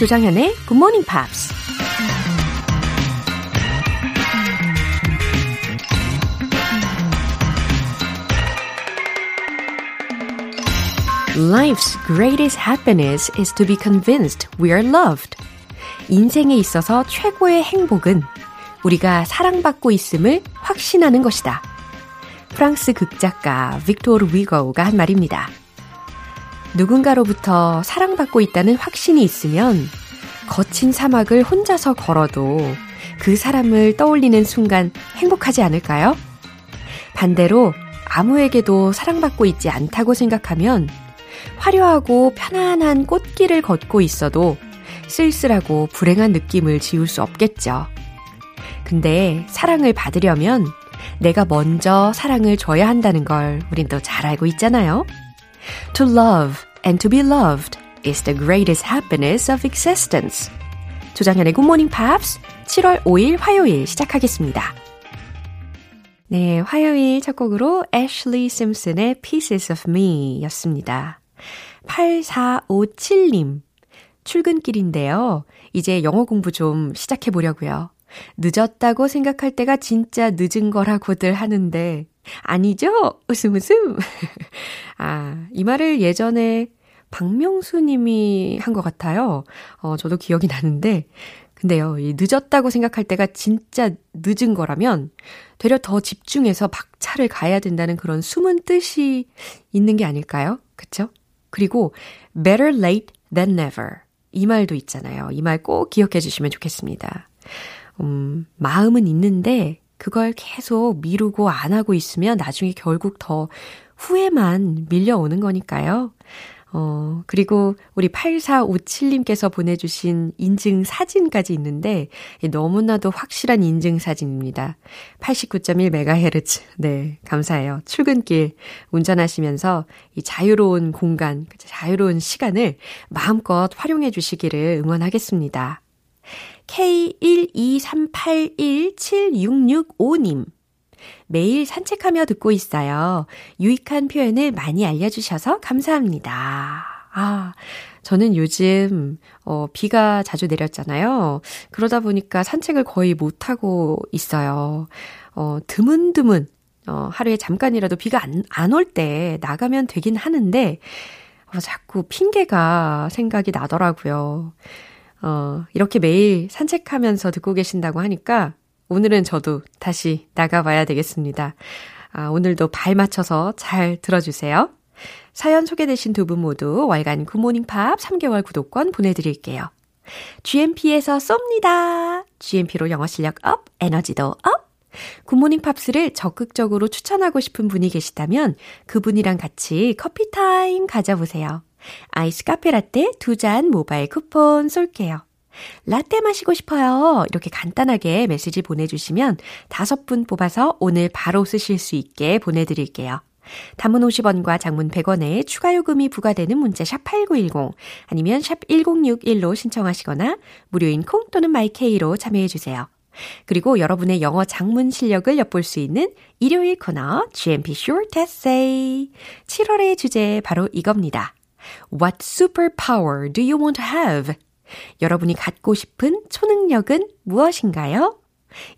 조장현의 Good Morning Pops. Life's greatest happiness is to be convinced we are loved. 인생에 있어서 최고의 행복은 우리가 사랑받고 있음을 확신하는 것이다. 프랑스 극작가 빅토르 위거우가 한 말입니다. 누군가로부터 사랑받고 있다는 확신이 있으면 거친 사막을 혼자서 걸어도 그 사람을 떠올리는 순간 행복하지 않을까요? 반대로 아무에게도 사랑받고 있지 않다고 생각하면 화려하고 편안한 꽃길을 걷고 있어도 쓸쓸하고 불행한 느낌을 지울 수 없겠죠. 근데 사랑을 받으려면 내가 먼저 사랑을 줘야 한다는 걸 우린 또 잘 알고 있잖아요. To love and to be loved is the greatest happiness of existence. 조장현의 Good Morning Pops 7월 5일 화요일 시작하겠습니다. 네, 화요일 첫 곡으로 애슐리 심슨의 Pieces of Me 였습니다. 8457님. 출근길인데요. 이제 영어 공부 좀 시작해 보려고요. 늦었다고 생각할 때가 진짜 늦은 거라고들 하는데, 아니죠? 웃음 웃음. 아, 이 말을 예전에 박명수 님이 한 것 같아요. 어, 저도 기억이 나는데, 근데요, 이 늦었다고 생각할 때가 진짜 늦은 거라면, 되려 더 집중해서 박차를 가야 된다는 그런 숨은 뜻이 있는 게 아닐까요? 그쵸? 그리고, better late than never. 이 말도 있잖아요. 이 말 꼭 기억해 주시면 좋겠습니다. 음, 마음은 있는데 그걸 계속 미루고 안 하고 있으면 나중에 결국 더 후회만 밀려오는 거니까요. 어, 그리고 우리 8457님께서 보내주신 인증 사진까지 있는데, 너무나도 확실한 인증 사진입니다. 89.1MHz. 네, 감사해요. 출근길 운전하시면서 이 자유로운 공간, 자유로운 시간을 마음껏 활용해 주시기를 응원하겠습니다. K123817665님. 매일 산책하며 듣고 있어요. 유익한 표현을 많이 알려주셔서 감사합니다. 아, 저는 요즘, 어, 비가 자주 내렸잖아요. 그러다 보니까 산책을 거의 못하고 있어요. 어, 드문드문, 어, 하루에 잠깐이라도 비가 안, 안 올 때 나가면 되긴 하는데, 어, 자꾸 핑계가 생각이 나더라고요. 어, 이렇게 매일 산책하면서 듣고 계신다고 하니까 오늘은 저도 다시 나가봐야 되겠습니다. 아, 오늘도 발 맞춰서 잘 들어주세요. 사연 소개되신 두 분 모두 월간 굿모닝 팝스 3개월 구독권 보내드릴게요. GMP에서 쏩니다. GMP로 영어 실력 up, 에너지도 up! 굿모닝 팝스를 적극적으로 추천하고 싶은 분이 계시다면 그분이랑 같이 커피 타임 가져보세요. 아이스 카페 라떼 두 잔 모바일 쿠폰 쏠게요. 라떼 마시고 싶어요. 이렇게 간단하게 메시지 보내주시면 다섯 분 뽑아서 오늘 바로 쓰실 수 있게 보내드릴게요. 단문 50원과 장문 100원에 추가 요금이 부과되는 문자 샵 8910 아니면 샵 1061로 신청하시거나 무료인 콩 또는 마이케이로 참여해 주세요. 그리고 여러분의 영어 작문 실력을 엿볼 수 있는 일요일 코너 GMP Short Essay 7월의 주제 바로 이겁니다. What superpower do you want to have? 여러분이 갖고 싶은 초능력은 무엇인가요?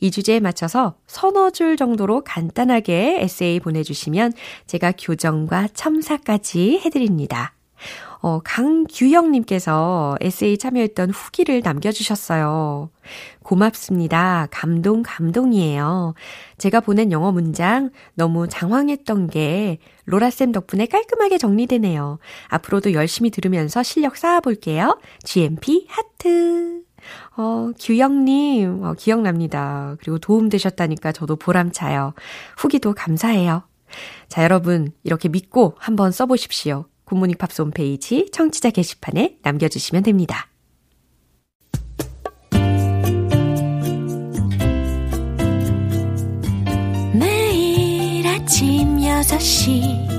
이 주제에 맞춰서 서너 줄 정도로 간단하게 에세이 보내주시면 제가 교정과 첨사까지 해드립니다. 어, 강규영님께서 에세이 참여했던 후기를 남겨주셨어요. 고맙습니다. 감동, 감동이에요. 제가 보낸 영어 문장 너무 장황했던 게 로라쌤 덕분에 깔끔하게 정리되네요. 앞으로도 열심히 들으면서 실력 쌓아볼게요. GMP 하트. 어, 규영님, 어, 기억납니다. 그리고 도움되셨다니까 저도 보람차요. 후기도 감사해요. 자, 여러분, 이렇게 믿고 한번 써보십시오. 굿모닝 팝스 홈페이지 청취자 게시판에 남겨주시면 됩니다. 매일 아침 6시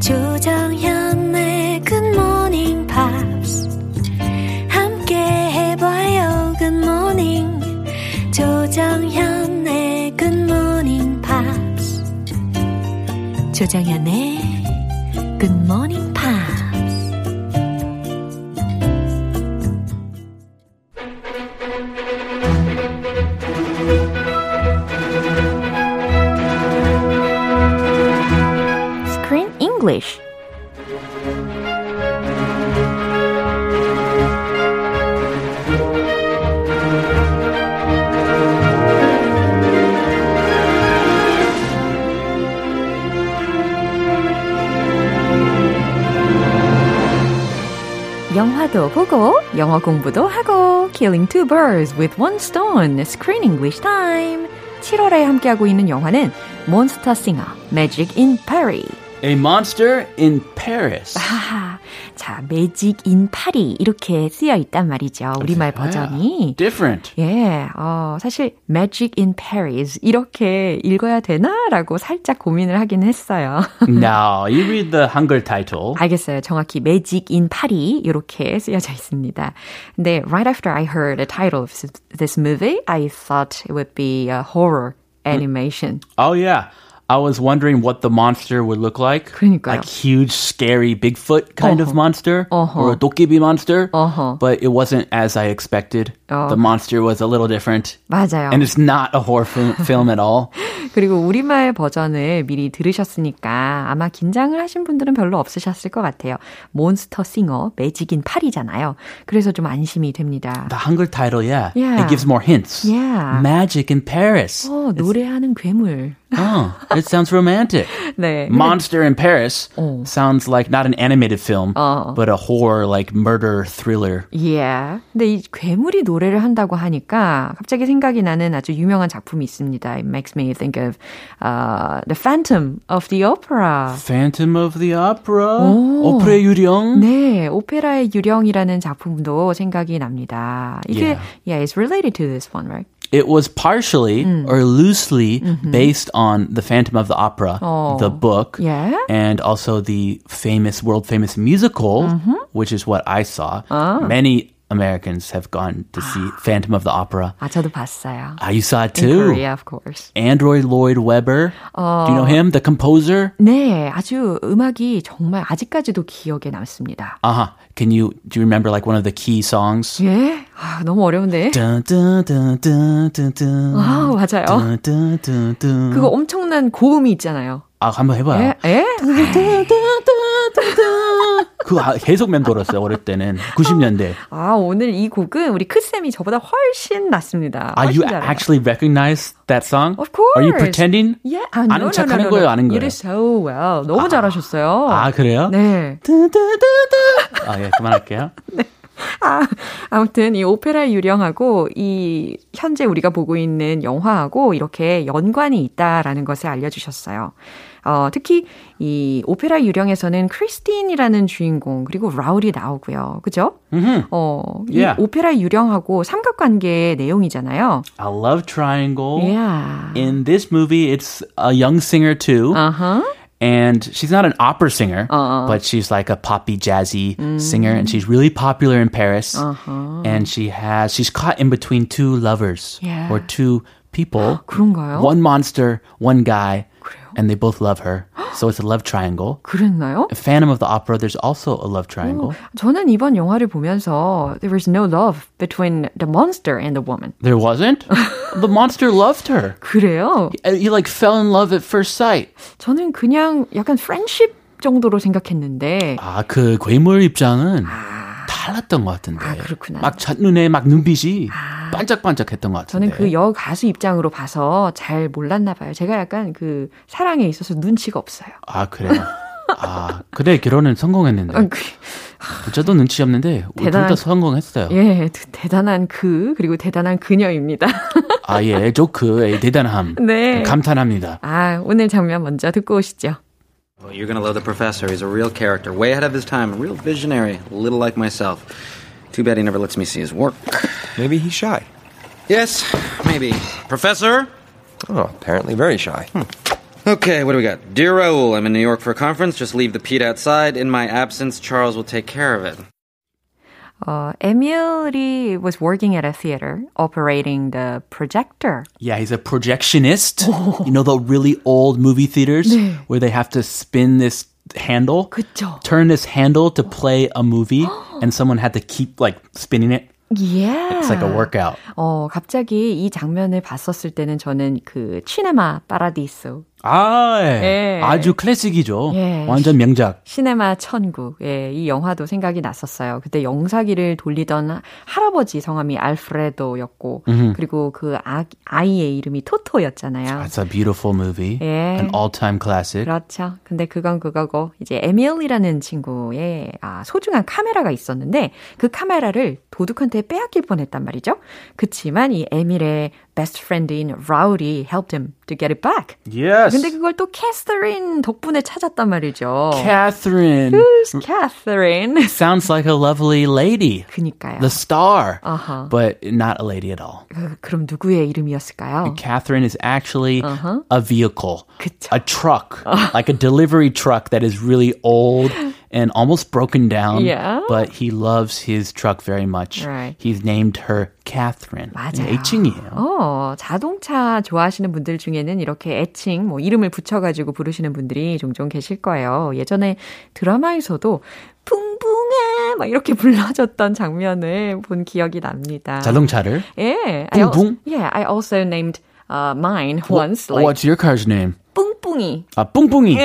조정현의 굿모닝 팝스. 함께 해봐요 굿모닝. 조정현의 굿모닝 팝스. 조정현의 굿모닝 영어 공부도 하고 Killing two birds with one stone Screen English Time 7월에 함께하고 있는 영화는 몬스터 싱어 Magic in Paris A monster in Paris. 아, 자, Magic in Paris 이렇게 쓰여 있단 말이죠. 우리말 버전이. Different. 예, 어, 사실 Magic in Paris 이렇게 읽어야 되나라고 살짝 고민을 하긴 했어요. now, you read the Hangul title. 알겠어요. 정확히 Magic in Paris 이렇게 쓰여져 있습니다. 근데 right after I heard the title of this movie, I thought it would be a horror animation. Oh, yeah. I was wondering what the monster would look like. 그러니까요. Like huge, scary Bigfoot kind Uh-huh. of monster. Uh-huh. Or a 도깨비 monster. Uh-huh. But it wasn't as I expected. Oh. The monster was a little different. 맞아요. And it's not a horror film, film at all. 그리고 우리말 버전을 미리 들으셨으니까 아마 긴장을 하신 분들은 별로 없으셨을 것 같아요. 몬스터 싱어 매직인 팔이잖아요. 그래서 좀 안심이 됩니다. The Hangul title, yeah. Yeah. It gives more hints. Yeah. Magic in Paris. 어, 노래하는 괴물. Oh, it sounds romantic. 네. Monster in Paris Oh. sounds like not an animated film, Uh. but a horror like murder thriller. Yeah. 근데 이 괴물이 노래를 한다고 하니까 갑자기 생각이 나는 아주 유명한 작품이 있습니다. It makes me think of uh, The Phantom of the Opera. Phantom of the Opera. 오. 오페라 유령. 네, 오페라의 유령이라는 작품도 생각이 납니다. 이게 Yeah. yeah, it's related to this one, right? It was partially or loosely based on the Phantom of the Opera, Oh. the book, Yeah. and also the famous, world famous musical, which is what I saw. Many Americans have gone to see Phantom of the Opera. 아, 저도 봤어요. Ah, you saw it In too. Korea, of course. Android Lloyd Webber. Do you know him, the composer? 네, 아주 음악이 정말 아직까지도 기억에 남습니다. Uh huh. Can you do you remember like one of the key songs? 예? 아, 너무 어려운데. 아, 맞아요. 그거 엄청난 고음이 있잖아요. 아, 한번 해 봐요. 예? 예? 그거 아, 계속 맴돌았어요, 어릴 때는. 90년대. 아, 오늘 이 곡은 우리 크 쌤이 저보다 훨씬 낫습니다. Are you 잘해요. actually recognize that song? Of course. Are you pretending? 예? 아, 아는 no, 척하는 no, no, 거예요, no. 아는 You 거예요? did so well. 너무 잘하셨어요. 아, 그래요? 네. 아, 예, 그만할게요. 아, 아무튼 이 오페라 유령하고 이 현재 우리가 보고 있는 영화하고 이렇게 연관이 있다라는 것을 알려주셨어요. 어, 특히 이 오페라 유령에서는 크리스틴이라는 주인공 그리고 라울이 나오고요. 그죠? 어, 이 Yeah. 오페라 유령하고 삼각관계의 내용이잖아요. A love triangle. Yeah. In this movie, it's a young singer too. Uh-huh. and she's not an opera singer, Uh-uh. but she's like a poppy jazzy Mm. singer, and she's really popular in Paris. Uh-huh. And she has she's caught in between two lovers Yeah. or two people. 그런가요? One monster, one guy, and they both love her. So it's a love triangle. 그랬나요? Phantom of the Opera, there's also a love triangle. 저는 이번 영화를 보면서 there was no love between the monster and the woman. There wasn't. the monster loved her. 그래요? He like fell in love at first sight. 저는 그냥 약간 friendship 정도로 생각했는데 아, 그 괴물 입장은 달랐던 것 같은데. 아, 그렇구나. 막 첫눈에 막 눈빛이 반짝반짝했던 것 같은데. 저는 그 여 가수 입장으로 봐서 잘 몰랐나 봐요. 제가 약간 그 사랑에 있어서 눈치가 없어요. 아, 그래요? 아, 그래, 결혼은 성공했는데. 아, 그, 저도 눈치 없는데, 둘다 대단한- 성공했어요. 예, 대- 대단한 그 그리고 대단한 그녀입니다. 아, 예, 조크의 대단함. 네. 감탄합니다. 아, 오늘 장면 먼저 듣고 오시죠. Well, you're gonna love the professor. He's a real character, way ahead of his time, a real visionary, a little like myself. Too bad he never lets me see his work. Maybe he's shy. Yes, maybe. Professor? Oh, apparently very shy. Hmm. Okay, what do we got? Dear Raoul, I'm in New York for a conference. Just leave the Pete outside. In my absence, Charles will take care of it. 어, 에밀이 was working at a theater operating the projector. Yeah, he's a projectionist. You know the really old movie theaters where they have to spin this handle? 그쵸. Turn this handle to play a movie and someone had to keep like spinning it. Yeah. It's like a workout. 어, 갑자기 이 장면을 봤었을 때는 저는 그 치네마 파라디스 아, 예. 예. 아주 클래식이죠. 예. 완전 명작. 시네마 천국. 예, 이 영화도 생각이 났었어요. 그때 영사기를 돌리던 할아버지 성함이 알프레도였고, 그리고 그 아, 아이의 이름이 토토였잖아요. That's a beautiful movie. 예. An all-time classic. 그렇죠. 근데 그건 그거고, 이제 에밀이라는 친구의 아, 소중한 카메라가 있었는데, 그 카메라를 도둑한테 빼앗길 뻔했단 말이죠. 그치만 이 에밀의 best friend인 라울이 helped him to get it back. Yes. 근데 그걸 또 캐서린 덕분에 찾았단 말이죠. Catherine Who's Catherine? sounds like a lovely lady. 그니까요. The star. Uh-huh. But not a lady at all. 그, 그럼 누구의 이름이었을까요? Catherine is actually Uh-huh. a vehicle, 그쵸. a truck, like a delivery truck that is really old and almost broken down. Yeah. But he loves his truck very much. Right. He's named her Catherine. 맞아요. 애칭이에요. 어, 자동차 좋아하시는 분들 중에는 이렇게 애칭, 뭐, 이름을 붙여가지고 부르시는 분들이 종종 계실 거예요. 예전에 드라마에서도 붕붕아! 막 이렇게 불러줬던 장면을 본 기억이 납니다. 자동차를. 예. I 붕붕? Yeah, I also named uh, mine once, like, What's your car's name? 뿡뿡이. 아, 뿡뿡이.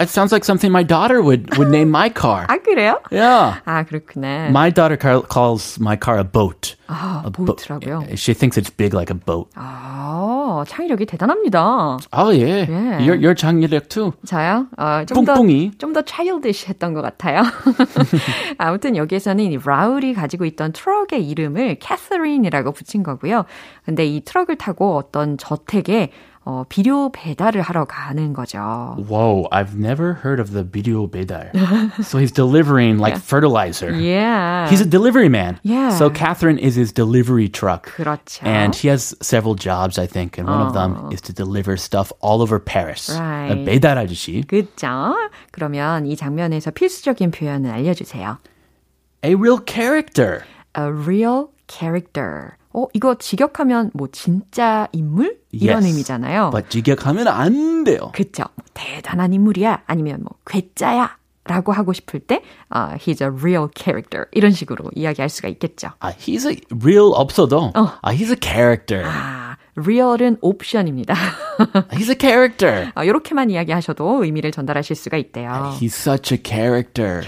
That sounds like something my daughter would, would name my car. 아, 그래요? Yeah. 아, 그렇구나. My daughter car, calls my car a boat. 아, A boat. 보트라고요? She thinks it's big like a boat. 아, 창의력이 대단합니다. Oh yeah. Yeah. Your your 창의력 too. 저요? 어, 좀 더, 뿡뿡이. 좀더 childish 했던 것 같아요. 아무튼 여기에서는 이 라울이 가지고 있던 트럭의 이름을 캐서린이라고 붙인 거고요. 근데 이 트럭을 타고 어떤 저택에 어, 비료 배달을 하러 가는 거죠. Whoa, I've never heard of the video bedar. so he's delivering like fertilizer. Yeah. He's a delivery man. Yeah. So Catherine is his delivery truck. 그렇죠. And he has several jobs, I think, and one of them is to deliver stuff all over Paris. Right. Uh, 배달 아저씨. 그죠? 그러면 이 장면에서 필수적인 표현을 알려주세요. A real character. A real character. 어, 이거 직역하면 뭐 진짜 인물? 이런 Yes. 의미잖아요. But 직역하면 안 돼요. 그쵸. 뭐 대단한 인물이야. 아니면 뭐 괴짜야. 라고 하고 싶을 때 아, he's a real character 이런 식으로 이야기할 수가 있겠죠. 아, he's a real 없어도. 아, he's a character. 아, real은 옵션입니다. He's a character. 아, 이렇게만 이야기하셔도 의미를 전달하실 수가 있대요. He's such a character.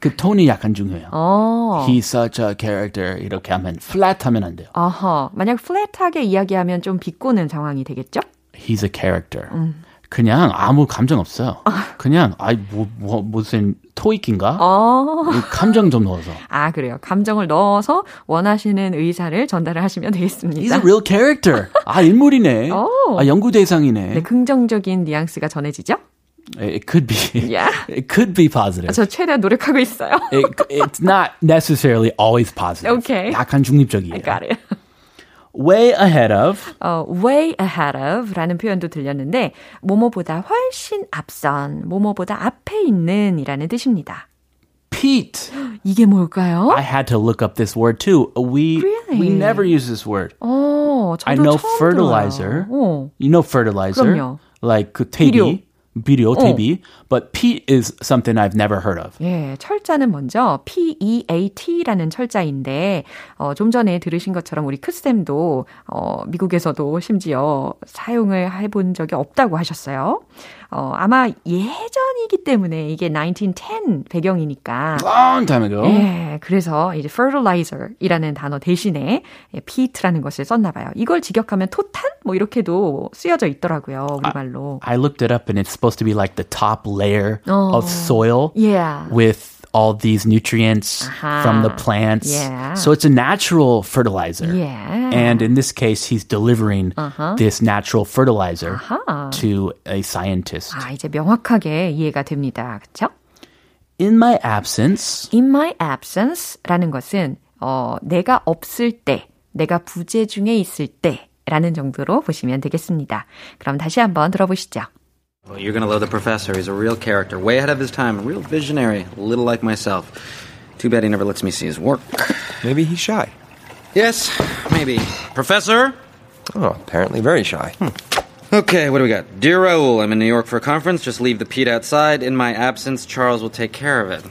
그 톤이 약간 중요해요. 어, He's such a character. 이렇게 하면 flat 하면 안 돼요. 어허. 만약 플랫하게 이야기하면 좀 비꼬는 상황이 되겠죠? He's a character. 그냥 아무 감정 없어요. 그냥 아이 뭐, 뭐 무슨 토익인가? 어. 감정 좀 넣어서. 아, 그래요. 감정을 넣어서 원하시는 의사를 전달을 하시면 He's 되겠습니다. a real character. 아 인물이네. 오. 아 연구 대상이네. 네, 긍정적인 뉘앙스가 전해지죠? It could be. Yeah. It could be positive. 저 최대한 노력하고 있어요. It, it's not necessarily always positive. Okay. 약간 중립적이에요. I got it. Way ahead of. 어, way ahead of 라는 표현도 들렸는데, 뭐뭐보다 훨씬 앞선, 뭐뭐보다 앞에 있는 이라는 뜻입니다. Pete. 이게 뭘까요? I had to look up this word too. We Really? we never use this word. 어, 저도 I know 처음 fertilizer. 들어요. 어. You know fertilizer, 그럼요. like 그 대비, 비료, 어. 대비. But peat is something I've never heard of. 예, 철자는 먼저 P-E-A-T라는 철자인데, 어, 좀 전에 들으신 것처럼 우리 크쌤도, 어, 미국에서도 심지어 사용을 해본 적이 없다고 하셨어요. 어, 아마 예전이기 때문에 이게 1910 배경이니까. Long time ago. 예, 그래서 이제 fertilizer이라는 단어 대신에 예, peat라는 것을 썼나 봐요. 이걸 직역하면 토탄? 뭐 이렇게도 쓰여져 있더라고요, 우리말로. I looked it up and it's supposed to be like the top layer Oh. of soil Yeah. with all these nutrients Aha. from the plants. Yeah. So it's a natural fertilizer. Yeah. And in this case, he's delivering this natural fertilizer 아하. to a scientist. 아, 이제 명확하게 이해가 됩니다. 그쵸? In my absence, In my absence라는 것은 어, 내가 없을 때, 내가 부재 중에 있을 때라는 정도로 보시면 되겠습니다. 그럼 다시 한번 들어보시죠. Well, you're gonna love the professor. He's a real character, way ahead of his time, a real visionary, a little like myself. Too bad he never lets me see his work. Maybe he's shy. Yes, maybe. Professor? Oh, apparently very shy. Hmm. Okay, what do we got? Dear Raoul, I'm in New York for a conference. Just leave the Pete outside. In my absence, Charles will take care of it.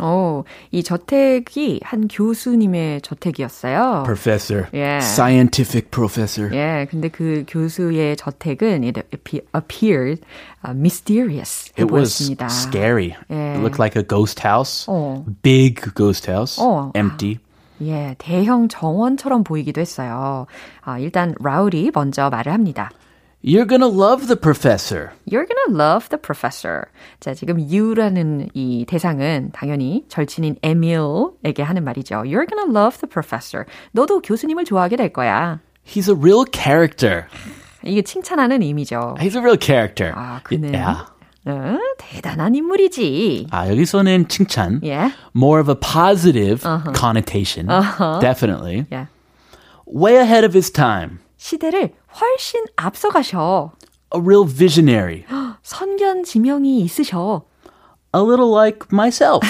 오, 이 저택이 한 교수님의 저택이었어요. Professor. Yeah. Scientific professor. 예, 근데 그 교수의 저택은 it appeared uh, mysterious. It was scary. 예. It looked like a ghost house. 어. Big ghost house. 어. Empty. 예, 대형 정원처럼 보이기도 했어요. 아, 일단 라울이 먼저 말을 합니다. You're gonna love the professor. You're gonna love the professor. 자, 지금 you라는 이 대상은 당연히 절친인 에밀에게 하는 말이죠. You're gonna love the professor. 너도 교수님을 좋아하게 될 거야. He's a real character. 이게 칭찬하는 의미죠. He's a real character. 아, 그는 Yeah. 어, 대단한 인물이지. 아, 여기서는 칭찬. 예. More of a positive connotation. Definitely. 예. Way ahead of his time. 시대를 훨씬 앞서가셔. A real visionary. 선견 지명이 있으셔. A little like myself.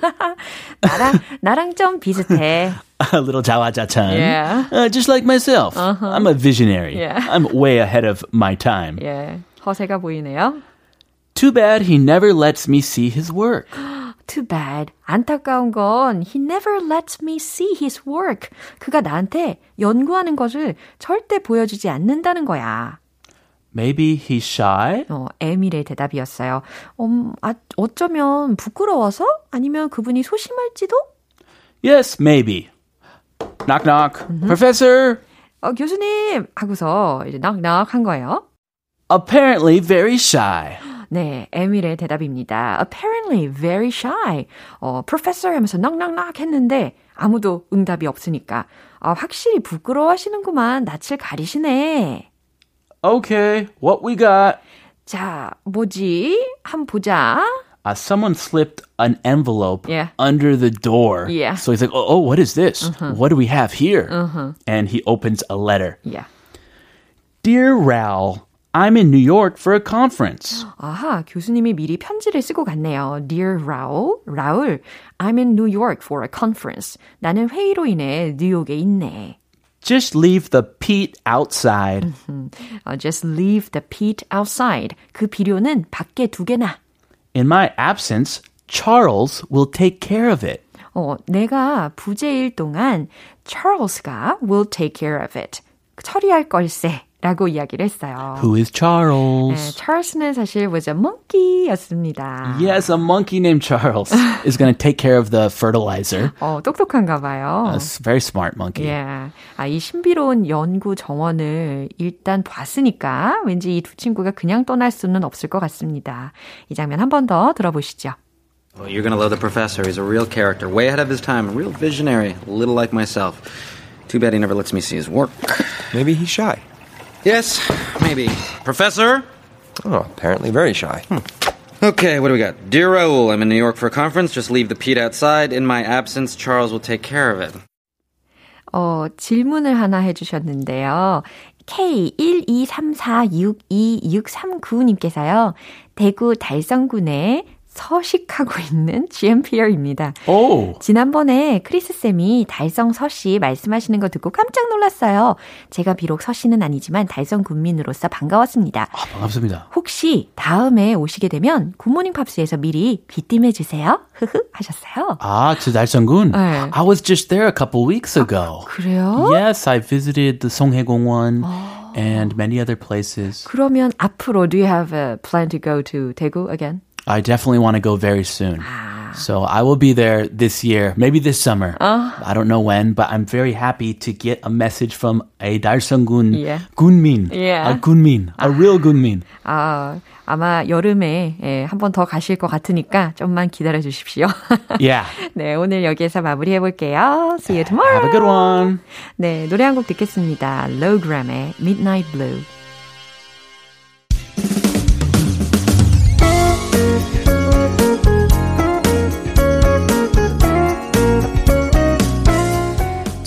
나랑 나랑 좀 비슷해. a little 자화자찬. Yeah. Uh, just like myself. I'm a visionary. Yeah. I'm way ahead of my time. 예. 허세가 보이네요. Too bad he never lets me see his work. Too bad. 안타까운 건 he never lets me see his work. 그가 나한테 연구하는 것을 절대 보여주지 않는다는 거야. Maybe he's shy? 어, 에밀의 대답이었어요. 음, 아, 어쩌면 부끄러워서? 아니면 그분이 소심할지도? Yes, maybe. Knock knock. Professor? 어, 교수님! 하고서 이제 넉넉 한 거예요. Apparently very shy. 네, 에밀의 대답입니다. Apparently very shy. 어, professor 하면서 넉넉넉 했는데 아무도 응답이 없으니까 아, 확실히 부끄러워하시는구만. 낯을 가리시네. Okay, what we got? 자, 뭐지? 한번 보자. Uh, someone slipped an envelope Yeah. under the door. Yeah. So he's like, oh, oh what is this? What do we have here? And he opens a letter. Yeah. Dear Raoul, I'm in New York for a conference. 아하, 교수님이 미리 편지를 쓰고 갔네요. Dear Raul, 라울, I'm in New York for a conference. 나는 회의로 인해 뉴욕에 있네. Just leave the peat outside. Uh, just leave the peat outside. 그 비료는 밖에 두게나. In my absence, Charles will take care of it. 어, 내가 부재일 동안 Charles가 will take care of it. 처리할 걸세. 라고 이야기를 했어요. Who is 네, Charles? Charles는 사실 was a monkey였습니다. Yes, a monkey named Charles is going to take care of the fertilizer. 어, 똑똑한가 봐요. A very smart monkey. 예. 아, 이 신비로운 연구 정원을 일단 봤으니까 왠지 이 두 친구가 그냥 떠날 수는 없을 것 같습니다. 이 장면 한 번 더 들어보시죠. Well, you're gonna love the professor. He's a real character, way ahead of his time, a real visionary, a little like myself. Too bad he never lets me see his work. Maybe he's shy. Yes, maybe. Professor? Oh, apparently very shy. Okay, what do we got? Dear Raoul, I'm in New York for a conference. Just leave the peat outside. In my absence, Charles will take care of it. 어, 질문을 하나 해주셨는데요. K123462639님께서요. 대구 달성군에 서식하고 있는 GMPR입니다. Oh, 지난번에 크리스쌤이 달성 서씨 말씀하시는 거 듣고 깜짝 놀랐어요. 제가 비록 서씨는 아니지만 달성 군민으로서 반가웠습니다. 아, 반갑습니다. 혹시 다음에 오시게 되면 굿모닝 팝스에서 미리 귀띔해 주세요. 흐흐 하셨어요. Ah, to Dalsangun. 네. I was just there a couple weeks ago. 그래요? Yes, I visited the Songhegongwon and many other places. 그러면 앞으로 do you have a plan to go to 대구 again? I definitely want to go very soon. So I will be there this year, maybe this summer. I don't know when, but I'm very happy to get a message from a Dalsangun Yeah. Gunmin. Yeah. A Gunmin. A real Gunmin. 아, 아마 여름에 예, 한 번 더 가실 것 같으니까 좀만 기다려 주십시오. Yeah. 네, 오늘 여기에서 마무리해 볼게요. See you tomorrow. Have a good one. 네, 노래 한 곡 듣겠습니다. Lowgram의 Midnight Blue.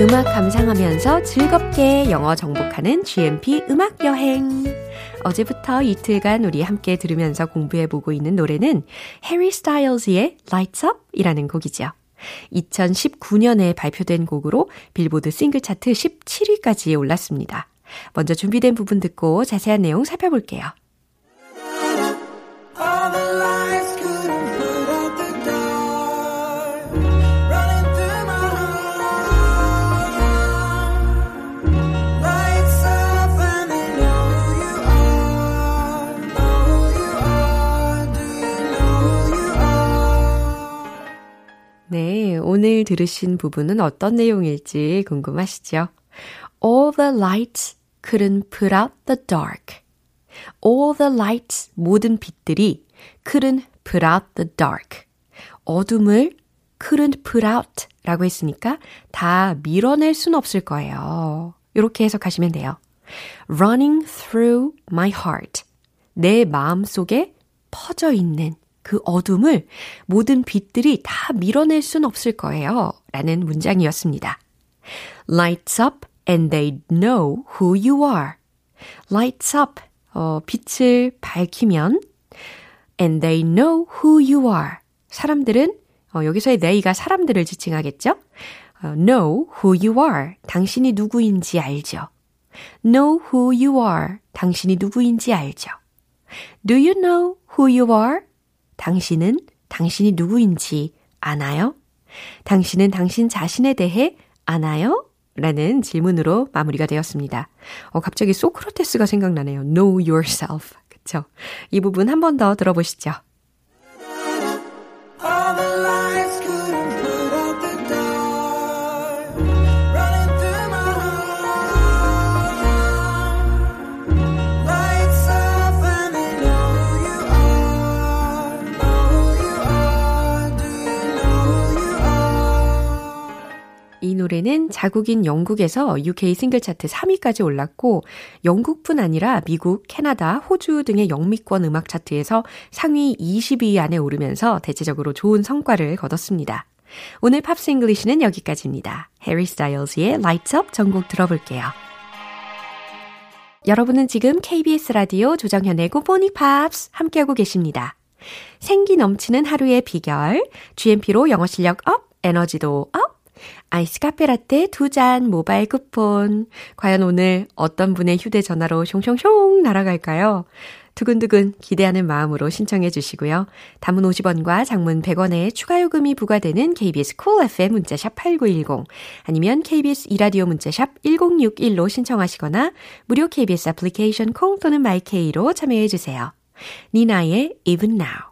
음악 감상하면서 즐겁게 영어 정복하는 GMP 음악 여행. 어제부터 이틀간 우리 함께 들으면서 공부해보고 있는 노래는 해리 스타일즈의 Lights Up 이라는 곡이죠. 2019년에 발표된 곡으로 빌보드 싱글 차트 17위까지 올랐습니다. 먼저 준비된 부분 듣고 자세한 내용 살펴볼게요. 네, 오늘 들으신 부분은 어떤 내용일지 궁금하시죠? All the lights couldn't put out the dark. All the lights, 모든 빛들이 couldn't put out the dark. 어둠을 couldn't put out 라고 했으니까 다 밀어낼 순 없을 거예요. 이렇게 해석하시면 돼요. Running through my heart. 내 마음 속에 퍼져 있는 그 어둠을 모든 빛들이 다 밀어낼 순 없을 거예요. 라는 문장이었습니다. Lights up and they know who you are. Lights up. 어, 빛을 밝히면 and they know who you are. 사람들은 어, 여기서의 they가 사람들을 지칭하겠죠? 어, know who you are. 당신이 누구인지 알죠. know who you are. 당신이 누구인지 알죠. Do you know who you are? 당신은 당신이 누구인지 아나요? 당신은 당신 자신에 대해 아나요? 라는 질문으로 마무리가 되었습니다. 어, 갑자기 소크라테스가 생각나네요. Know yourself. 그쵸? 이 부분 한 번 더 들어보시죠. 이 노래는 자국인 영국에서 UK 싱글 차트 3위까지 올랐고 영국뿐 아니라 미국, 캐나다, 호주 등의 영미권 음악 차트에서 상위 20위 안에 오르면서 대체적으로 좋은 성과를 거뒀습니다. 오늘 Pops English는 여기까지입니다. 해리 스타일즈의 Lights Up 전곡 들어볼게요. 여러분은 지금 KBS 라디오 조정현의 굿모닝 팝스 함께하고 계십니다. 생기 넘치는 하루의 비결, GMP로 영어 실력 up, 에너지도 up, 아이스 카페 라떼 두 잔 모바일 쿠폰. 과연 오늘 어떤 분의 휴대전화로 숑숑숑 날아갈까요? 두근두근 기대하는 마음으로 신청해 주시고요. 담은 50원과 장문 100원의 추가 요금이 부과되는 KBS Cool FM 문자샵 8910 아니면 KBS 이라디오 문자샵 1061로 신청하시거나 무료 KBS 애플리케이션 콩 또는 마이케이로 참여해 주세요. 니나의 Even Now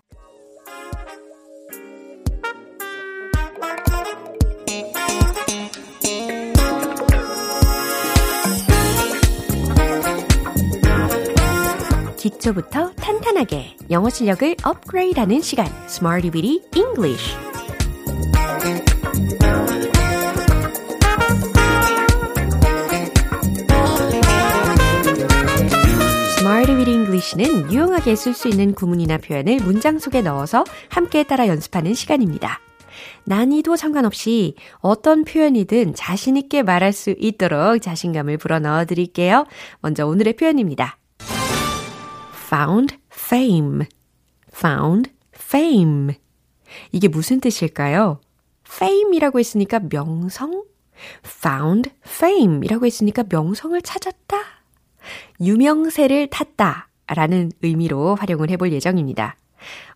기초부터 탄탄하게 영어 실력을 업그레이드하는 시간, Smarty Weedy English. Weedy English는 유용하게 쓸 수 있는 구문이나 표현을 문장 속에 넣어서 함께 따라 연습하는 시간입니다. 난이도 상관없이 어떤 표현이든 자신있게 말할 수 있도록 자신감을 불어넣어 드릴게요. 먼저 오늘의 표현입니다. Found fame. found fame. 이게 무슨 뜻일까요? fame이라고 했으니까 명성? found fame이라고 했으니까 명성을 찾았다. 유명세를 탔다. 라는 의미로 활용을 해볼 예정입니다.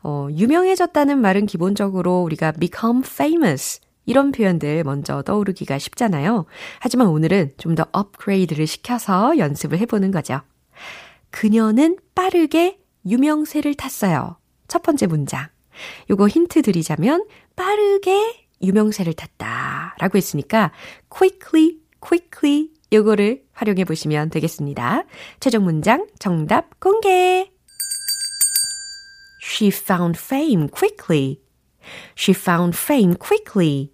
어, 유명해졌다는 말은 기본적으로 우리가 become famous 이런 표현들 먼저 떠오르기가 쉽잖아요. 하지만 오늘은 좀 더 업그레이드를 시켜서 연습을 해보는 거죠. 그녀는 빠르게 유명세를 탔어요. 첫 번째 문장. 요거 힌트 드리자면 빠르게 유명세를 탔다 라고 했으니까 quickly, quickly 요거를 활용해 보시면 되겠습니다. 최종 문장 정답 공개! She found fame quickly. She found fame quickly.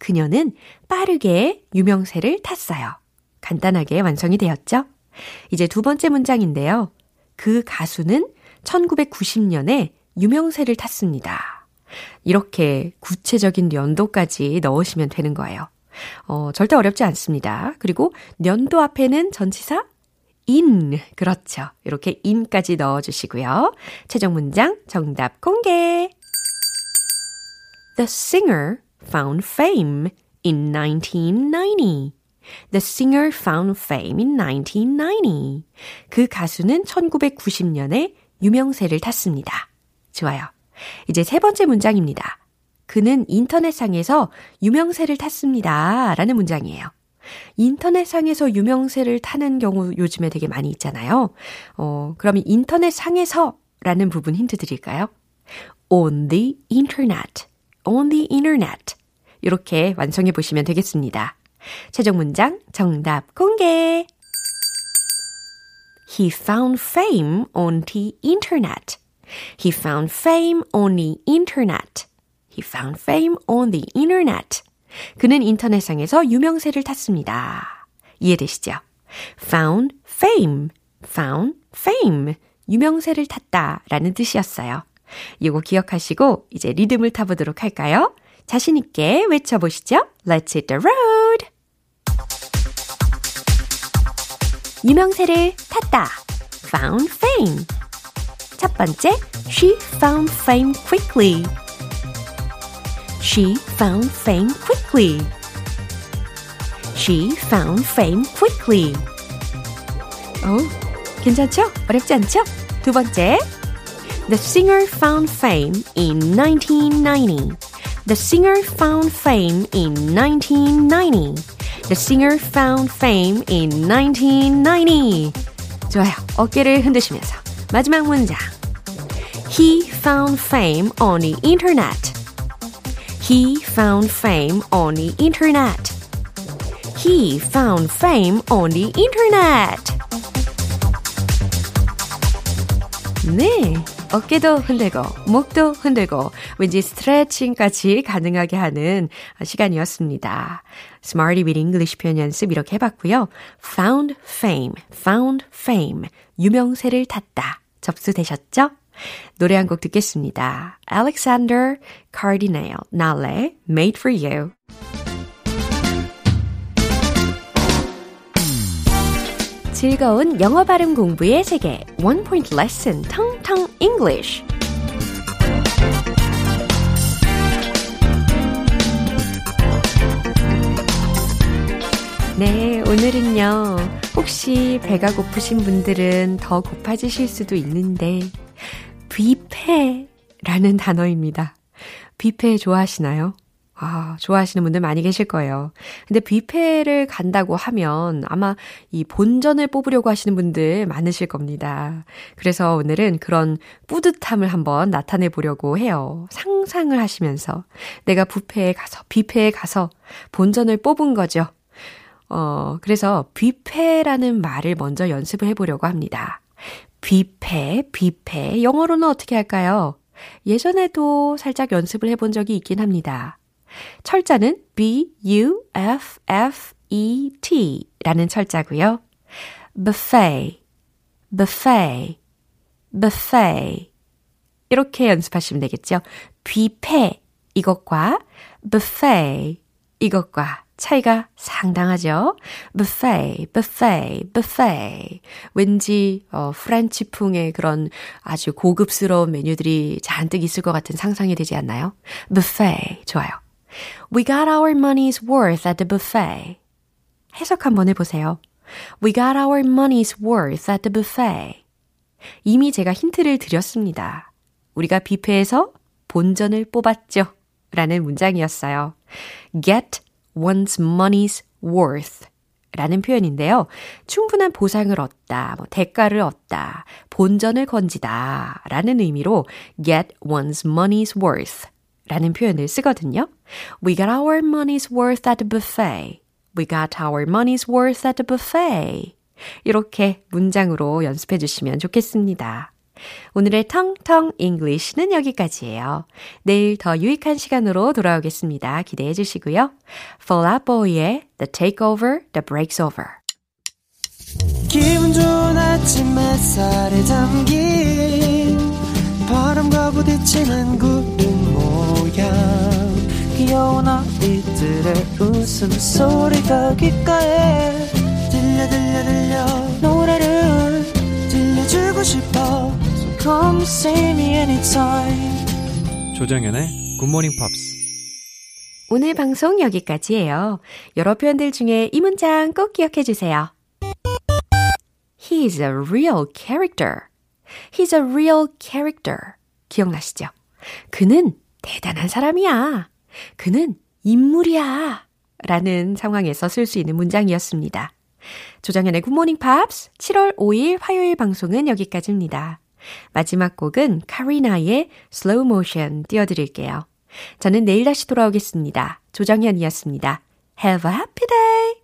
그녀는 빠르게 유명세를 탔어요. 간단하게 완성이 되었죠? 이제 두 번째 문장인데요. 그 가수는 1990년에 유명세를 탔습니다. 이렇게 구체적인 연도까지 넣으시면 되는 거예요. 어, 절대 어렵지 않습니다. 그리고 연도 앞에는 전치사 in. 그렇죠. 이렇게 in까지 넣어 주시고요. 최종 문장 정답 공개. The singer found fame in 1990. The singer found fame in 1990. 그 가수는 1990년에 유명세를 탔습니다. 좋아요. 이제 세 번째 문장입니다. 그는 인터넷상에서 유명세를 탔습니다. 라는 문장이에요. 인터넷상에서 유명세를 타는 경우 요즘에 되게 많이 있잖아요. 어, 그러면 인터넷상에서 라는 부분 힌트 드릴까요? on the internet, on the internet. 이렇게 완성해 보시면 되겠습니다. 최종 문장 정답 공개. He found fame on the internet. He found fame on the internet. He found fame on the internet. 그는 인터넷상에서 유명세를 탔습니다. 이해되시죠? found fame, found fame. 유명세를 탔다 라는 뜻이었어요. 이거 기억하시고 이제 리듬을 타보도록 할까요? 자신있게 외쳐보시죠. Let's hit the road! 유명세를 탔다. found fame. 첫 번째, she found fame quickly. She found fame quickly. She found fame quickly. 어, 괜찮죠? 어렵지 않죠? 두 번째. The singer found fame in 1990. The singer found fame in 1990. The singer found fame in 1990. 좋아요. 어깨를 흔드시면서 마지막 문장. He found fame on the internet. He found fame on the internet. He found fame on the internet. 네. 어깨도 흔들고, 목도 흔들고, 왠지 스트레칭까지 가능하게 하는 시간이었습니다. Smarty with English 표현 연습 이렇게 해봤고요. Found fame, found fame. 유명세를 탔다. 접수되셨죠? 노래 한 곡 듣겠습니다. Alexander Cardinale, Nale, Made for You. 즐거운 영어 발음 공부의 세계 One Point Lesson, 텅텅 English. 네, 오늘은요. 혹시 배가 고프신 분들은 더 고파지실 수도 있는데 뷔페라는 단어입니다. 뷔페 좋아하시나요? 아, 좋아하시는 분들 많이 계실 거예요. 근데 뷔페를 간다고 하면 아마 이 본전을 뽑으려고 하시는 분들 많으실 겁니다. 그래서 오늘은 그런 뿌듯함을 한번 나타내 보려고 해요. 상상을 하시면서 내가 뷔페에 가서, 뷔페에 가서 본전을 뽑은 거죠. 어, 그래서 뷔페라는 말을 먼저 연습을 해 보려고 합니다. 뷔페, 뷔페. 영어로는 어떻게 할까요? 예전에도 살짝 연습을 해본 적이 있긴 합니다. 철자는 B-U-F-F-E-T 라는 철자고요. buffet, buffet, buffet. 이렇게 연습하시면 되겠죠. 뷔페 이것과 buffet 이것과 차이가 상당하죠. buffet, buffet, buffet. 왠지 어, 프렌치풍의 그런 아주 고급스러운 메뉴들이 잔뜩 있을 것 같은 상상이 되지 않나요? buffet 좋아요. We got our money's worth at the buffet. 해석 한번 해보세요. We got our money's worth at the buffet. 이미 제가 힌트를 드렸습니다. 우리가 뷔페에서 본전을 뽑았죠. 라는 문장이었어요. get one's money's worth 라는 표현인데요. 충분한 보상을 얻다, 뭐 대가를 얻다, 본전을 건지다 라는 의미로 get one's money's worth 라는 표현을 쓰거든요. We got our money's worth at the buffet. We got our money's worth at the buffet. 이렇게 문장으로 연습해 주시면 좋겠습니다. 오늘의 텅텅 English는 여기까지예요. 내일 더 유익한 시간으로 돌아오겠습니다. 기대해 주시고요. Fall Out Boy의 The Takeover, The Breaks Over. 기분 좋은 아침 햇살에 담긴 바람과 부딪히는 모양 귀여운 아이들의 웃음소리가 귓가에 들려 들려 들려 노래를 들려주고 싶어 So come see me anytime 조정연의 굿모닝 팝스 오늘 방송 여기까지예요. 여러 표현들 중에 이 문장 꼭 기억해 주세요. He is a real character. He's a real character. 기억나시죠? 그는 대단한 사람이야. 그는 인물이야. 라는 상황에서 쓸 수 있는 문장이었습니다. 조정현의 굿모닝 팝스 7월 5일 화요일 방송은 여기까지입니다. 마지막 곡은 카리나의 Slow Motion 띄워드릴게요. 저는 내일 다시 돌아오겠습니다. 조정현이었습니다. Have a happy day!